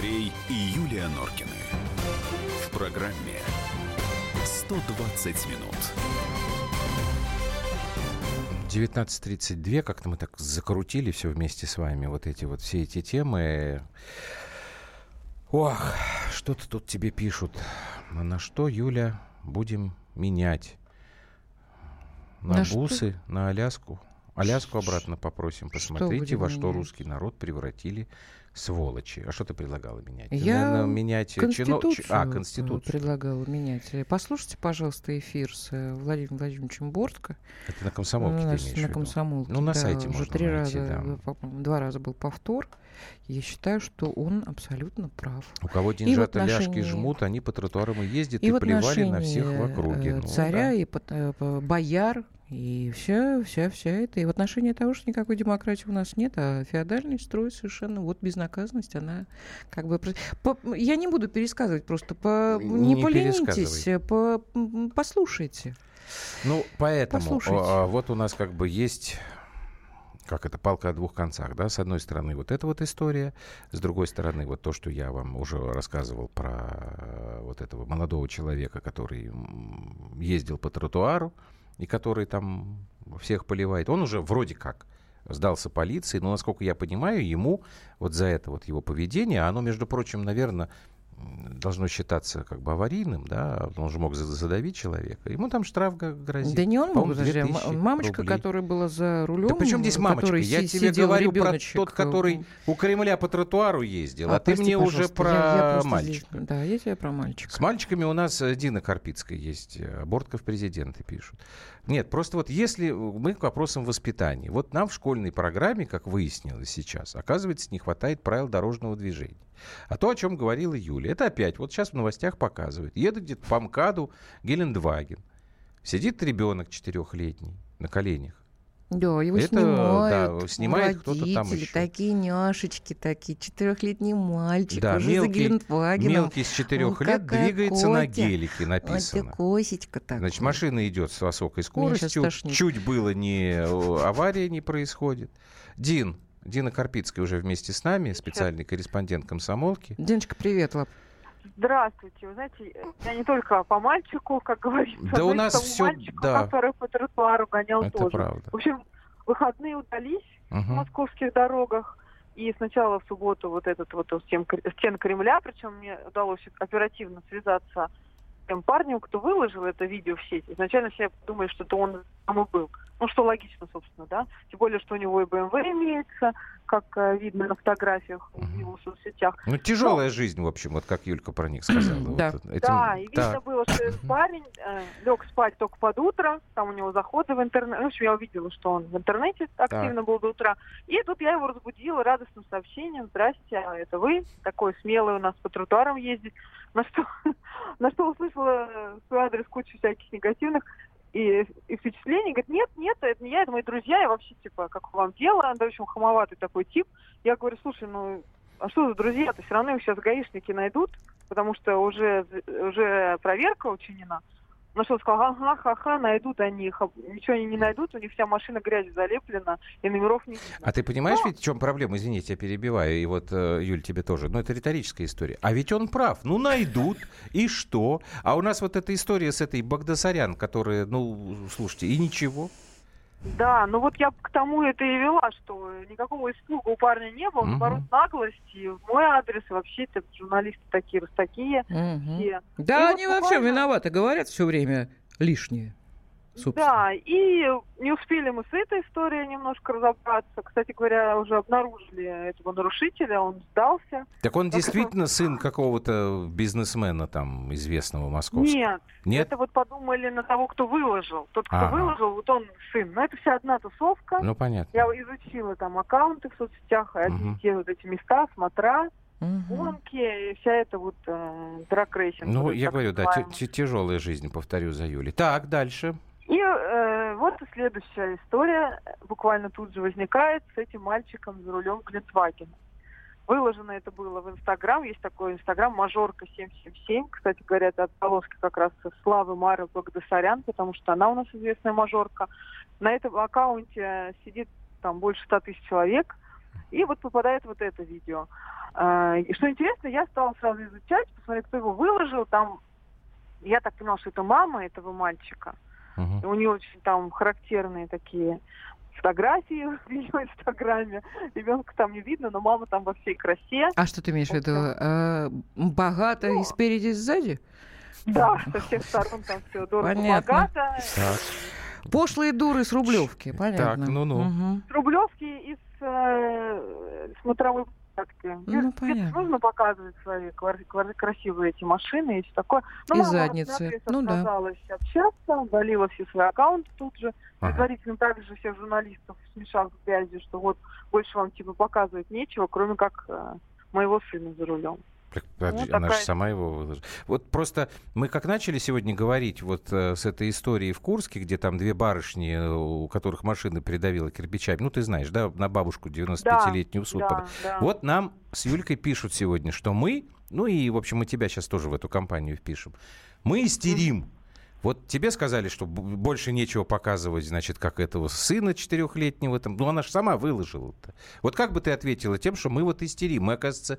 Андрей и Юлия Норкины. В программе 120 минут. 19.32, как-то мы так закрутили все вместе с вами, вот эти вот все эти темы. Ох, что-то тут тебе пишут. На что, Юля, будем менять? На, на бусы, что? на Аляску? Аляску обратно попросим. Посмотрите, во что русский народ превратили сволочи. А что ты предлагала менять? Я Наверное, менять конституцию, чино... а, конституцию предлагала менять. Послушайте, пожалуйста, эфир с э, Владимиром Владимировичем Бортко. Это на комсомолке на, ты имеешь на комсомолке. Ну, на да, сайте уже можно три найти, раза, да. Два раза был повтор. Я считаю, что он абсолютно прав. У кого деньжат отношении... ляжки жмут, они по тротуарам и ездят и, и плевали на всех в округе. Ну, царя ну, да. и бояр и все, вся, вся это. И в отношении того, что никакой демократии у нас нет, а феодальный строй совершенно, вот безнаказанность, она как бы... По, я не буду пересказывать просто, по, не, не поленитесь, по, послушайте. Ну, поэтому послушайте. А, вот у нас как бы есть как это, палка о двух концах, да, с одной стороны вот эта вот история, с другой стороны вот то, что я вам уже рассказывал про вот этого молодого человека, который ездил по тротуару, и который там всех поливает, он уже вроде как сдался полиции, но, насколько я понимаю, ему вот за это вот его поведение, оно, между прочим, наверное, должно считаться как бы аварийным, да, он же мог задавить человека. Ему там штраф грозит. Да не он мог задавить, мамочка, рублей. которая была за рулем. Да причем здесь мамочка? Я тебе говорю про тот, который у Кремля по тротуару ездил, а, а ты мне уже про я, я мальчика. Здесь, да, я тебе про мальчика. С мальчиками у нас э, Дина Карпицкая есть, Бортка в президенты пишут. Нет, просто вот если мы к вопросам воспитания. Вот нам в школьной программе, как выяснилось сейчас, оказывается, не хватает правил дорожного движения. А то, о чем говорила Юля, это опять, вот сейчас в новостях показывают. Едет где-то по МКАДу Гелендваген. Сидит ребенок четырехлетний на коленях. Да, его это, снимают. Да, снимает кто-то там еще. такие няшечки, такие, четырехлетний мальчик, да, уже мелкий, за мелкий с четырех лет двигается Котя. на гелике, написано. Вот косечка такая. Значит, машина идет с высокой скоростью, чуть было не э, авария не происходит. Дин, Дина Карпицкая уже вместе с нами, специальный корреспондент комсомолки. Диночка, привет, Лап. Здравствуйте. Вы знаете, я не только по мальчику, как говорится, да у нас все, мальчику, да. который по тротуару гонял Это тоже. правда. В общем, выходные удались угу. в московских дорогах. И сначала в субботу вот этот вот стен, стен Кремля, причем мне удалось оперативно связаться с тем парнем, кто выложил это видео в сеть. Изначально все думали, что это он там и был. Ну, что логично, собственно, да. Тем более, что у него и БМВ имеется, как э, видно на фотографиях в его соцсетях. Ну, тяжелая Но... жизнь, в общем, вот как Юлька про них сказала. Да, вот этим... да и видно да. было, что парень э, лег спать только под утро, там у него заходы в интернет. Ну, в общем, я увидела, что он в интернете активно так. был до утра. И тут я его разбудила радостным сообщением. Здрасте, а это вы? Такой смелый у нас по тротуарам ездить. На что, на что услышала свой адрес кучу всяких негативных и, и впечатление, говорит, это не я, это мои друзья, я вообще, типа, как вам дело, в общем, хамоватый такой тип. Я говорю, слушай, ну, а что за друзья-то? Все равно их сейчас гаишники найдут, потому что уже, уже проверка учинена. Ну что, сказал, ага, ха-ха, найдут они их. Ничего они не найдут, у них вся машина грязью залеплена, и номеров не видно. А ты понимаешь Но... ведь, в чем проблема? Извините, я перебиваю, и вот, э, Юль, тебе тоже. Но это риторическая история. А ведь он прав. Ну, найдут, и что? А у нас вот эта история с этой Багдасарян, которая, ну, слушайте, и ничего. Да, ну вот я к тому это и вела, что никакого испуга у парня не было, угу. наоборот, наглость, и в мой адрес, вообще это журналисты такие, раз такие. Угу. Все. Да, и они вот буквально... вообще виноваты, говорят все время лишнее собственно. Да, и не успели мы с этой историей немножко разобраться. Кстати говоря, уже обнаружили этого нарушителя, он сдался. Так он так действительно это... сын какого-то бизнесмена там известного московского? Нет, Нет, это вот подумали на того, кто выложил. Тот, кто ага. выложил, вот он сын. Но это вся одна тусовка. Ну, понятно. Я изучила там аккаунты в соцсетях, угу. те вот эти места, смотра. Угу. Гонки и вся эта вот э, дракрейсинг. Ну, я говорю, да, тяжелая жизнь, повторю за Юлей. Так, дальше. И э, вот следующая история буквально тут же возникает с этим мальчиком за рулем Глинтвагена. Выложено это было в Инстаграм. Есть такой Инстаграм Мажорка 777. Кстати говоря, это отголоски как раз Славы Мары Багдасарян, потому что она у нас известная мажорка. На этом аккаунте сидит там больше ста тысяч человек. И вот попадает вот это видео. А, и что интересно, я стала сразу изучать, посмотреть, кто его выложил. Там, я так поняла, что это мама этого мальчика. Uh-huh. И у нее очень там характерные такие фотографии в ее инстаграме. Ребенка там не видно, но мама там во всей красе. А что ты имеешь в виду? Э, богато ну, и спереди, и сзади? Да, со всех сторон там все дорого-богато. Пошлые дуры с Рублевки, понятно. Так, ну-ну. Угу. С Рублевки из э, смотровой площадки. Ну, понятно. Нужно показывать свои красивые эти машины и все такое. Но ну, и задницы. Ну да. общаться, удалила все свои аккаунты тут же. Ага. Предварительно также всех журналистов смешав в грязи, что вот больше вам типа показывать нечего, кроме как э, моего сына за рулем. Подожди, ну, она такая... же сама его выложила. Вот просто мы как начали сегодня говорить вот э, с этой историей в Курске, где там две барышни, э, у которых машины придавило кирпичами. Ну, ты знаешь, да, на бабушку 95-летнюю да, суд. Да, да. Вот нам с Юлькой пишут сегодня, что мы, ну и, в общем, мы тебя сейчас тоже в эту компанию впишем, мы истерим. Вот тебе сказали, что больше нечего показывать, значит, как этого сына четырехлетнего. Там. Ну, она же сама выложила-то. Вот как бы ты ответила тем, что мы вот истерим? Мы, оказывается,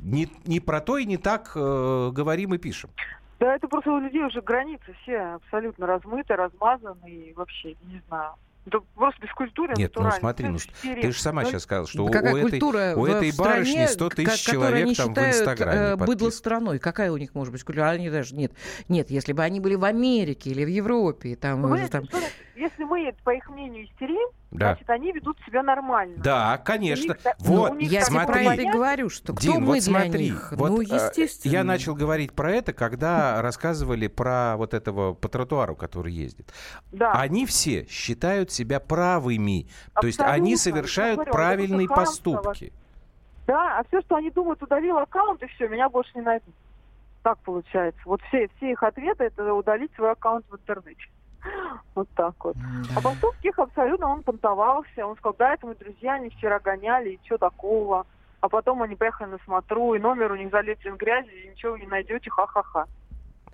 не, не про то и не так э, говорим и пишем. Да, это просто у людей уже границы все абсолютно размыты, размазаны и вообще, не знаю. Это просто бескультура Нет, ну смотри, ну, ты же сама сейчас сказала, что да у, у, этой, у этой барышни 100 тысяч человек там в Инстаграме э, быдло страной. Какая у них может быть культура? Они даже нет. Нет, если бы они были в Америке или в Европе, там... Вы, там... Что, если мы, по их мнению, истерим, да. значит, они ведут себя нормально. Да, конечно. Них, вот, ну, я смотри. про это говорю, что кто Дин, мы вот смотри, для них? Вот, ну, э, естественно. Я начал говорить про это, когда рассказывали про вот этого по тротуару, который ездит. Да. Они все считают себя правыми. Абсолютно. То есть они совершают говорю, правильные поступки. Да, а все, что они думают, удалил аккаунт, и все, меня больше не найдут. Так получается. Вот все, все их ответы это удалить свой аккаунт в интернете. Вот так вот. Да. А потом тихо абсолютно он понтовался. Он сказал, да, это мы друзья, они вчера гоняли, и что такого. А потом они поехали на смотру, и номер у них залеплен грязью, и ничего вы не найдете, ха-ха-ха.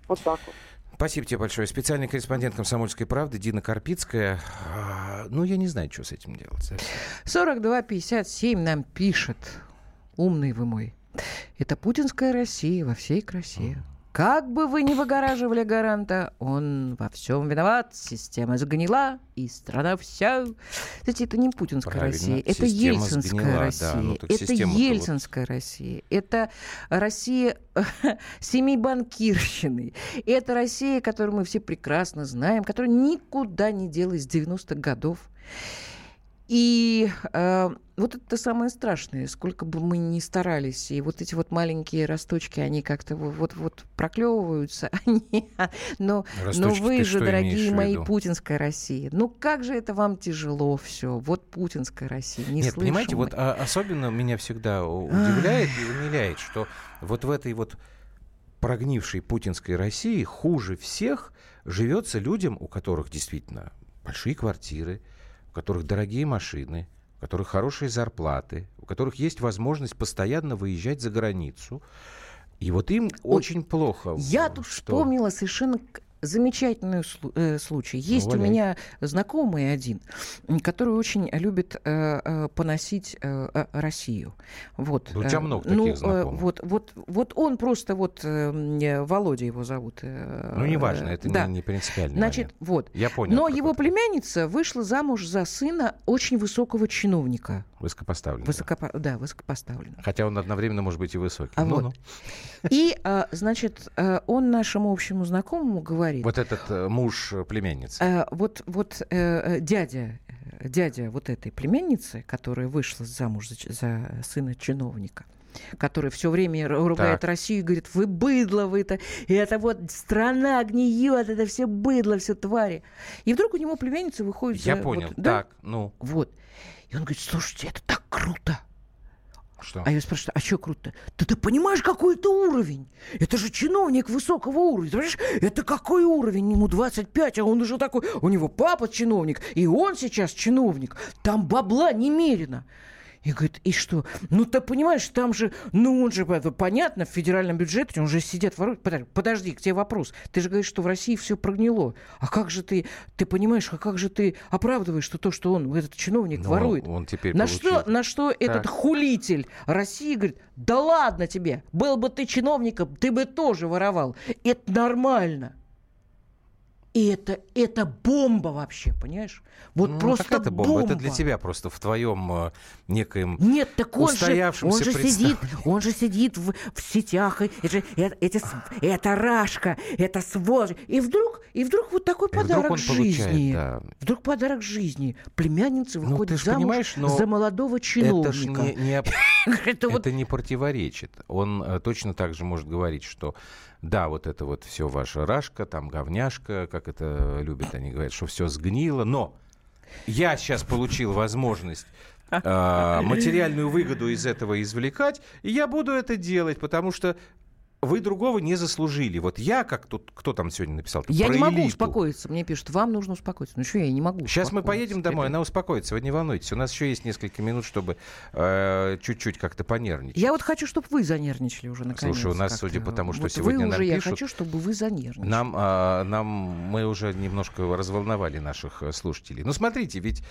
Вот так вот. Спасибо тебе большое. Специальный корреспондент «Комсомольской правды» Дина Карпицкая. А, ну, я не знаю, что с этим делать. 42-57 нам пишет. Умный вы мой. Это путинская Россия во всей красе. Как бы вы ни выгораживали гаранта, он во всем виноват. Система загнила, и страна вся... Кстати, это не путинская Правильно. Россия, это Система ельцинская сгнила, Россия. Да, ну, это ельцинская вот... Россия. Это Россия семи банкирщины. Это Россия, которую мы все прекрасно знаем, которая никуда не делась с 90-х годов. И э, вот это самое страшное, сколько бы мы ни старались, и вот эти вот маленькие росточки, они как-то вот, вот проклевываются, они, но, но вы же, дорогие мои, путинская Россия, ну как же это вам тяжело все, вот путинская Россия, не Нет, понимаете, вот а, особенно меня всегда удивляет и умиляет, что вот в этой вот прогнившей путинской России хуже всех живется людям, у которых действительно большие квартиры, у которых дорогие машины, у которых хорошие зарплаты, у которых есть возможность постоянно выезжать за границу. И вот им Ой, очень плохо. Я тут что... вспомнила совершенно замечательный э, случай. Есть ну, у меня знакомый один, который очень любит э, э, поносить э, Россию. Вот. У тебя много ну, таких знакомых. Вот, вот, вот он просто, вот Володя его зовут. Ну, неважно, это да. не, не принципиально. Значит, момент. вот. Я понял. Но его племянница вышла замуж за сына очень высокого чиновника. Высокопоставленного. Высокопо... Да, высокопоставленного. Хотя он одновременно может быть и высокий. А ну, вот. ну. И, значит, он нашему общему знакомому говорит, говорит. Вот этот э, муж э, племянницы. Э, вот вот э, дядя, дядя вот этой племянницы, которая вышла замуж за, за сына чиновника, который все время ругает так. Россию и говорит, вы быдло, вы это, это вот страна гниет, это все быдло, все твари. И вдруг у него племянница выходит... Я за, понял, вот, так, да? ну. Вот. И он говорит, слушайте, это так круто. Что? А я спрашиваю, а что круто? Да ты понимаешь, какой это уровень? Это же чиновник высокого уровня. Ты понимаешь, это какой уровень? Ему 25, а он уже такой... У него папа чиновник, и он сейчас чиновник. Там бабла немерено. И говорит, и что? Ну, ты понимаешь, там же, ну, он же, понятно, в федеральном бюджете он же сидят воруют. Подожди, к тебе вопрос. Ты же говоришь, что в России все прогнило. А как же ты, ты понимаешь, а как же ты оправдываешь что то, что он, этот чиновник, Но ну, ворует? Он теперь на получил... что, на что так. этот хулитель России говорит, да ладно тебе, был бы ты чиновником, ты бы тоже воровал. Это нормально. И это, это бомба вообще, понимаешь? Вот ну, просто это бомба? бомба. Это для тебя просто в твоем э, некоем Нет, так он же, он же сидит, он же сидит в, в сетях, это, же, это, эти, это рашка, это сволочь. И вдруг, и вдруг вот такой и подарок жизни. Получает, да. Вдруг подарок жизни. Племянница ну, выходит ну, замуж за молодого чиновника. Это, не, не, это, вот... не противоречит. Он э, точно так же может говорить, что да, вот это вот все ваша рашка, там говняшка, как это любят они говорят, что все сгнило, но я сейчас получил возможность э, материальную выгоду из этого извлекать, и я буду это делать, потому что вы другого не заслужили. Вот я, как тут, кто там сегодня написал? Я не могу элиту. успокоиться. Мне пишут, вам нужно успокоиться. Ну что, я не могу Сейчас мы поедем домой, она успокоится. Вы не волнуйтесь. У нас еще есть несколько минут, чтобы э, чуть-чуть как-то понервничать. Я вот хочу, чтобы вы занервничали уже наконец. Слушай, у нас, судя по тому, что вот сегодня вы нам уже, пишут... Я хочу, чтобы вы занервничали. Нам, э, нам мы уже немножко разволновали наших э, слушателей. Ну, смотрите, ведь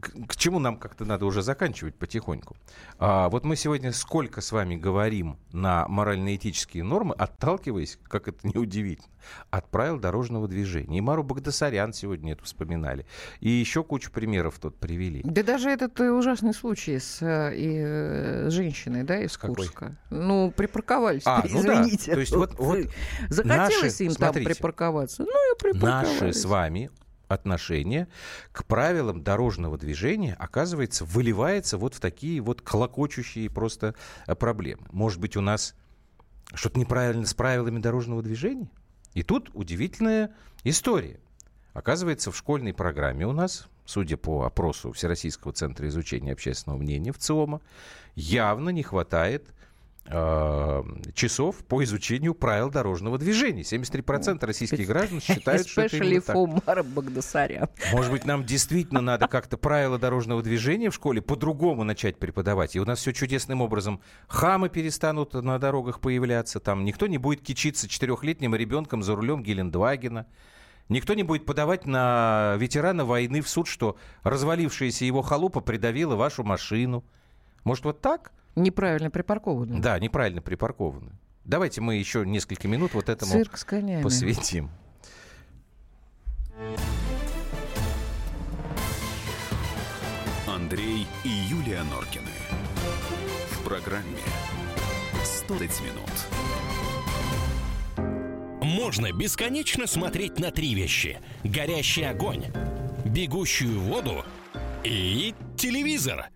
к, чему нам как-то надо уже заканчивать потихоньку. А, вот мы сегодня сколько с вами говорим на морально-этические нормы, отталкиваясь, как это неудивительно, от правил дорожного движения. И Мару Багдасарян сегодня это вспоминали. И еще кучу примеров тут привели. Да даже этот э, ужасный случай с э, и, э, женщиной, да, из Какой? Курска. Ну, припарковались, а, ну извините. Да. То есть вот, вот Захотелось наши, им смотрите, там припарковаться. Ну и припарковались. Наши с вами отношение к правилам дорожного движения, оказывается, выливается вот в такие вот клокочущие просто э, проблемы. Может быть, у нас что-то неправильно с правилами дорожного движения? И тут удивительная история. Оказывается, в школьной программе у нас, судя по опросу Всероссийского центра изучения общественного мнения в ЦИОМа, явно не хватает часов по изучению правил дорожного движения. 73% российских граждан считают, что это именно так. Может быть, нам действительно надо как-то правила дорожного движения в школе по-другому начать преподавать. И у нас все чудесным образом. Хамы перестанут на дорогах появляться. Там никто не будет кичиться четырехлетним ребенком за рулем Гелендвагена. Никто не будет подавать на ветерана войны в суд, что развалившаяся его халупа придавила вашу машину. Может, вот так? Неправильно припаркованную. Да, неправильно припаркованную. Давайте мы еще несколько минут вот этому Цирк с конями. посвятим. Андрей и Юлия Норкины. В программе «100 минут». Можно бесконечно смотреть на три вещи. Горящий огонь, бегущую воду и телевизор –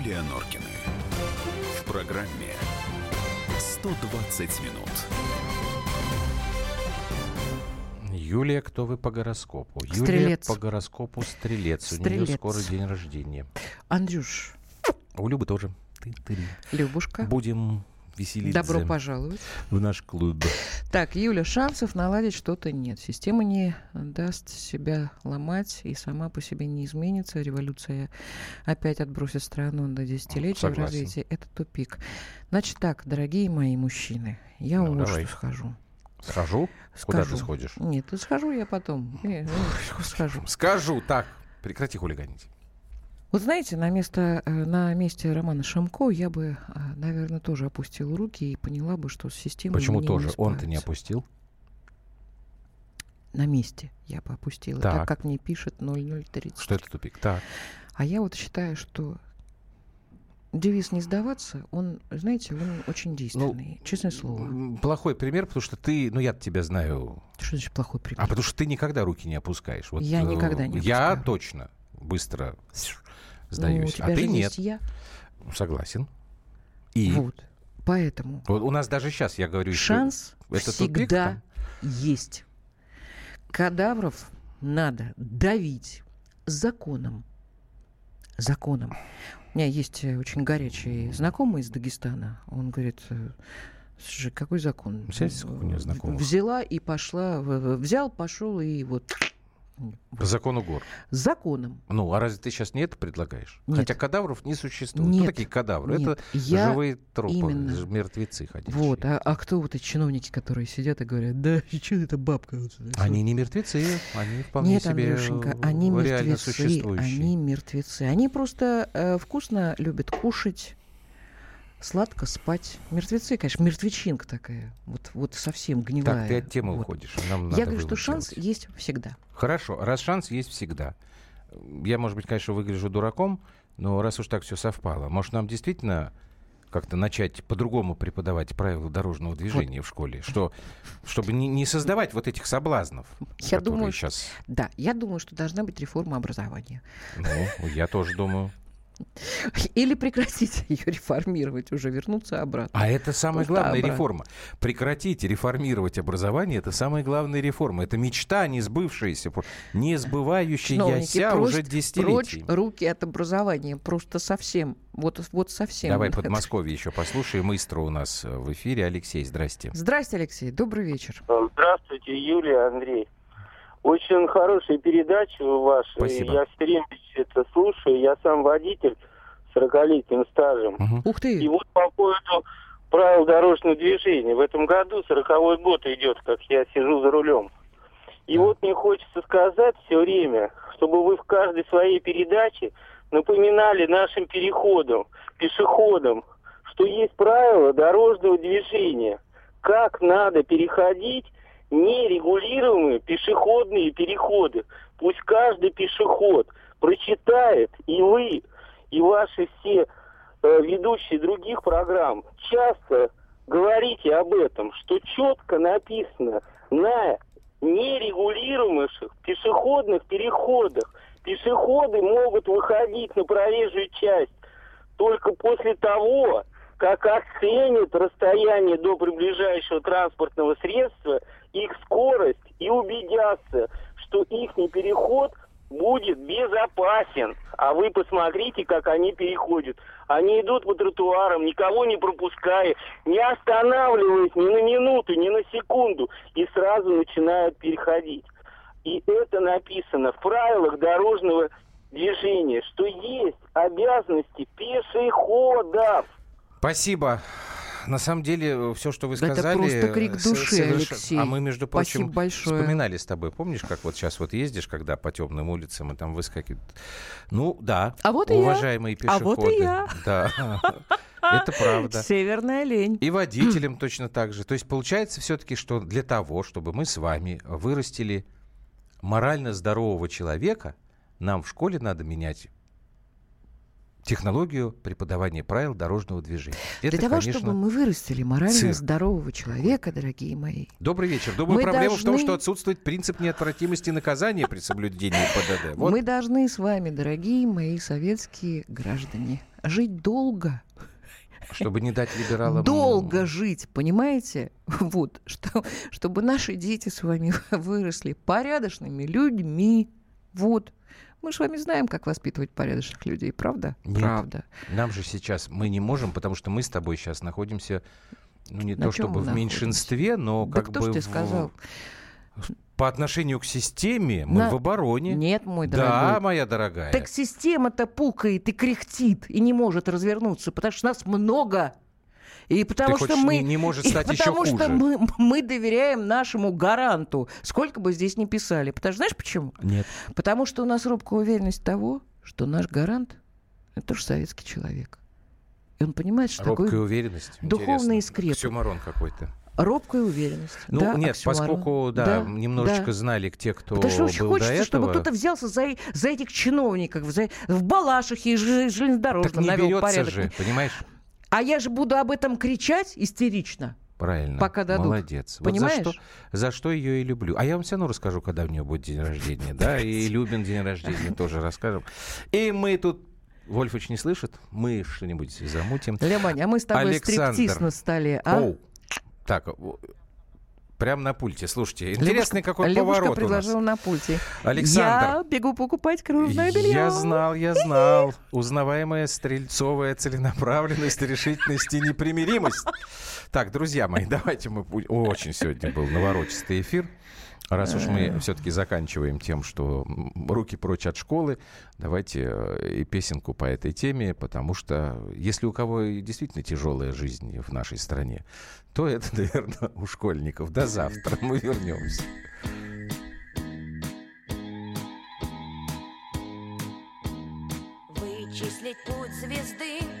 Норкины. В программе 120 минут. Юлия, кто вы по гороскопу? Стрелец. Юлия по гороскопу стрелец. стрелец. У нее скоро день рождения. Андрюш. У Любы тоже. Ты, ты. Любушка. Будем веселиться. Добро пожаловать. В наш клуб. Так, Юля, шансов наладить что-то нет. Система не даст себя ломать и сама по себе не изменится. Революция опять отбросит страну до десятилетия в развитии. Это тупик. Значит так, дорогие мои мужчины, я ну, вот что схожу. Схожу? Скажу. Куда ты сходишь? Нет, схожу я потом. Не, ну, схожу. Скажу. Так, прекрати хулиганить. Вот знаете, на, место, э, на месте Романа Шамко я бы, а, наверное, тоже опустил руки и поняла бы, что с системой Почему тоже? Он-то не опустил? На месте я бы опустила, так, так как мне пишет 0030. Что это тупик? Так. А я вот считаю, что девиз «не сдаваться», он, знаете, он очень действенный, ну, честное слово. Плохой пример, потому что ты, ну я тебя знаю. Что значит плохой пример? А потому что ты никогда руки не опускаешь. Вот, я никогда не опускаю. Я точно быстро сдаюсь. Ну, а ты нет. Я. Согласен. И? Вот. Поэтому... Вот у нас даже сейчас, я говорю... Шанс это всегда тупик, есть. Кадавров надо давить законом. Законом. У меня есть э, очень горячий знакомый из Дагестана. Он говорит, э, слушай, какой закон? Представляете, сколько у него знакомых? Взяла и пошла, взял, пошел и вот по закону гор. Законом. Ну, а разве ты сейчас не это предлагаешь? Нет. Хотя кадавров не существует. Нет. Кто такие кадавры? Нет. Это Я живые трупы, именно... мертвецы ходящие. Вот, а, а кто вот эти чиновники, которые сидят и говорят, да, что это бабка? Они не мертвецы, они вполне Нет, себе Андрюшенька, они реально мертвецы, существующие. они мертвецы. Они просто э, вкусно любят кушать, сладко спать. Мертвецы, конечно, мертвечинка такая, вот, вот совсем гнилая. Так, ты от темы вот. уходишь. Нам Я говорю, что шанс делать. есть всегда. Хорошо, раз шанс есть всегда. Я, может быть, конечно, выгляжу дураком, но раз уж так все совпало, может, нам действительно как-то начать по-другому преподавать правила дорожного движения вот. в школе, что, чтобы не, не создавать вот этих соблазнов. Я думаю, сейчас... да, я думаю, что должна быть реформа образования. Ну, я тоже думаю. Или прекратить ее реформировать, уже вернуться обратно. А это самая Просто главная обратно. реформа. Прекратить реформировать образование это самая главная реформа. Это мечта, не сбывшаяся, не сбывающаяся уже десятилетиями. Прочь руки от образования. Просто совсем. Вот, вот совсем. Давай Подмосковье еще послушаем. Маэстро у нас в эфире. Алексей, здрасте. Здрасте, Алексей. Добрый вечер. Здравствуйте, Юлия, Андрей. Очень хорошая передача у вас. Спасибо. Я все время это слушаю. Я сам водитель с 40-летним стажем. Угу. Ух ты! И вот по поводу правил дорожного движения. В этом году 40-й год идет, как я сижу за рулем. И вот мне хочется сказать все время, чтобы вы в каждой своей передаче напоминали нашим переходам, пешеходам, что есть правила дорожного движения. Как надо переходить нерегулируемые пешеходные переходы. Пусть каждый пешеход прочитает, и вы, и ваши все э, ведущие других программ часто говорите об этом, что четко написано на нерегулируемых пешеходных переходах. Пешеходы могут выходить на проезжую часть только после того, как оценят расстояние до приближающего транспортного средства их скорость и убедятся, что их переход будет безопасен. А вы посмотрите, как они переходят. Они идут по тротуарам, никого не пропуская, не останавливаясь ни на минуту, ни на секунду, и сразу начинают переходить. И это написано в правилах дорожного движения, что есть обязанности пешеходов. Спасибо на самом деле, все, что вы сказали... Это просто крик души, соверш... Алексей. А мы, между прочим, Спасибо большое. вспоминали с тобой. Помнишь, как вот сейчас вот ездишь, когда по темным улицам и там выскакивают... Ну, да, а вот уважаемые и я. пешеходы. А вот и я. Да, это правда. Северная лень. И водителям точно так же. То есть получается все-таки, что для того, чтобы мы с вами вырастили морально здорового человека, нам в школе надо менять технологию преподавания правил дорожного движения. Это, Для того, конечно, чтобы мы вырастили морально цирк. здорового человека, дорогие мои. Добрый вечер. Думаю, мы проблема должны... в том, что отсутствует принцип неотвратимости наказания при соблюдении ПДД. Вот. Мы должны с вами, дорогие мои советские граждане, жить долго. Чтобы не дать либералам... Долго жить, понимаете? Вот, что, чтобы наши дети с вами выросли порядочными людьми. Вот. Мы с вами знаем, как воспитывать порядочных людей, правда? Нет, правда. Нам же сейчас мы не можем, потому что мы с тобой сейчас находимся, ну не На то чтобы в находимся? меньшинстве, но да как кто бы ж тебе сказал? По отношению к системе мы На... в обороне. Нет, мой дорогой. Да, моя дорогая. Так система-то пукает и кряхтит, и не может развернуться, потому что нас много. И потому Ты что мы не, не может стать и еще потому хуже. что мы, мы доверяем нашему гаранту, сколько бы здесь ни писали. Потому что знаешь почему? Нет. Потому что у нас робкая уверенность того, что наш гарант это тоже советский человек. И он понимает, что Робкая такое уверенность. духовные скрепы. Оксюмарон какой-то. Робкая уверенность. Ну да, нет, оксюмарон. поскольку да, да немножечко да. знали те, кто Потому что очень был хочется, до этого. чтобы кто-то взялся за, за этих чиновников, за, в Балашихе и железнодорожном так не навел берется порядок. же, понимаешь? А я же буду об этом кричать истерично. Правильно. Пока дадут. Молодец. Понимаешь? Вот за, что, за что ее и люблю. А я вам все равно расскажу, когда у нее будет день рождения. Да, и Любин день рождения тоже расскажем. И мы тут Вольфович не слышит? Мы что-нибудь замутим. Лемань, а мы с тобой Александр. стриптиз на столе, а? Оу. Так, Прямо на пульте. Слушайте, интересный Левушка, какой Левушка поворот предложил у нас. на пульте. Александр. Я бегу покупать кружное белье. Я знал, я знал. Узнаваемая стрельцовая целенаправленность, решительность и непримиримость. Так, друзья мои, давайте мы... Очень сегодня был наворочистый эфир. Раз уж мы все-таки заканчиваем тем, что руки прочь от школы, давайте э, и песенку по этой теме, потому что если у кого действительно тяжелая жизнь в нашей стране, то это, наверное, у школьников. До завтра мы вернемся. Вычислить путь звезды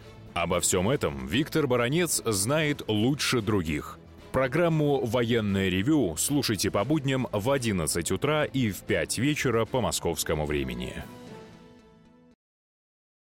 Обо всем этом Виктор Баранец знает лучше других. Программу «Военное ревю» слушайте по будням в 11 утра и в 5 вечера по московскому времени.